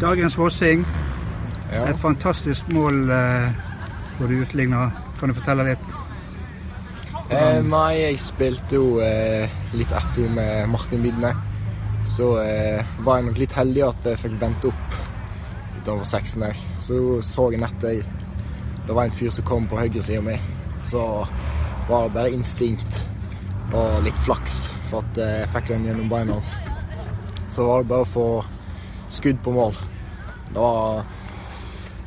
Dagens Vossing. Ja. Et fantastisk mål eh, hvor du utligner. Kan du fortelle litt? Eh, nei, jeg spilte jo eh, litt etter med Martin Midne. Så eh, var jeg nok litt heldig at jeg fikk vente opp utover seksen der. Så så jeg nettet Det var en fyr som kom på høyresida mi. Så var det bare instinkt og litt flaks for at eh, jeg fikk den gjennom beina hans. Så var det bare å få skudd på mål. Det var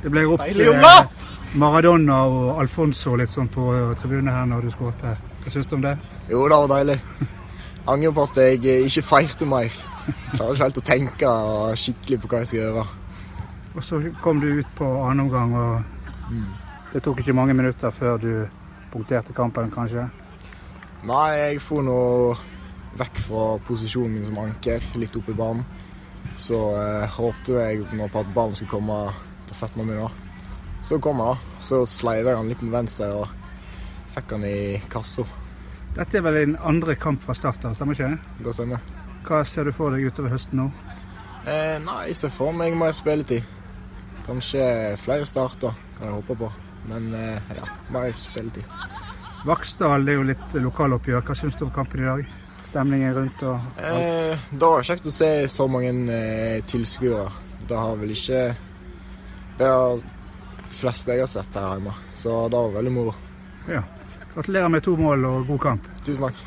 Det ble ropt eh! Maradona og Alfonso litt sånn på tribunen her når du skåret. Hva syns du om det? Jo, det var deilig. Angrer på at jeg eh, ikke feirte mer. Klarer ikke helt å tenke skikkelig på hva jeg skal gjøre. Og så kom du ut på annen omgang, og det tok ikke mange minutter før du punkterte kampen, kanskje? Nei, jeg får nå vekk fra posisjonen min som anker, litt opp i banen. Så eh, håpte jeg nå på at ballen skulle komme til føttene mine. Så kom han, da. Så sleiv jeg han litt med venstre og fikk han i kassa. Dette er vel din andre kamp fra start, da, stemmer ikke det? Det stemmer. Hva ser du for deg utover høsten nå? Eh, nei, jeg ser for meg mer spilletid. Kanskje flere starter, kan jeg håpe på. Men eh, ja, mer spilletid. Vaksdal det er jo litt lokaloppgjør. Hva syns du om kampen i dag? Stemningen rundt og alt? Eh, det var kjekt å se så mange eh, tilskuere. Det har vel ikke Det er flest jeg har sett her hjemme, så det var veldig moro. Ja. Gratulerer med to mål og god kamp. Tusen takk.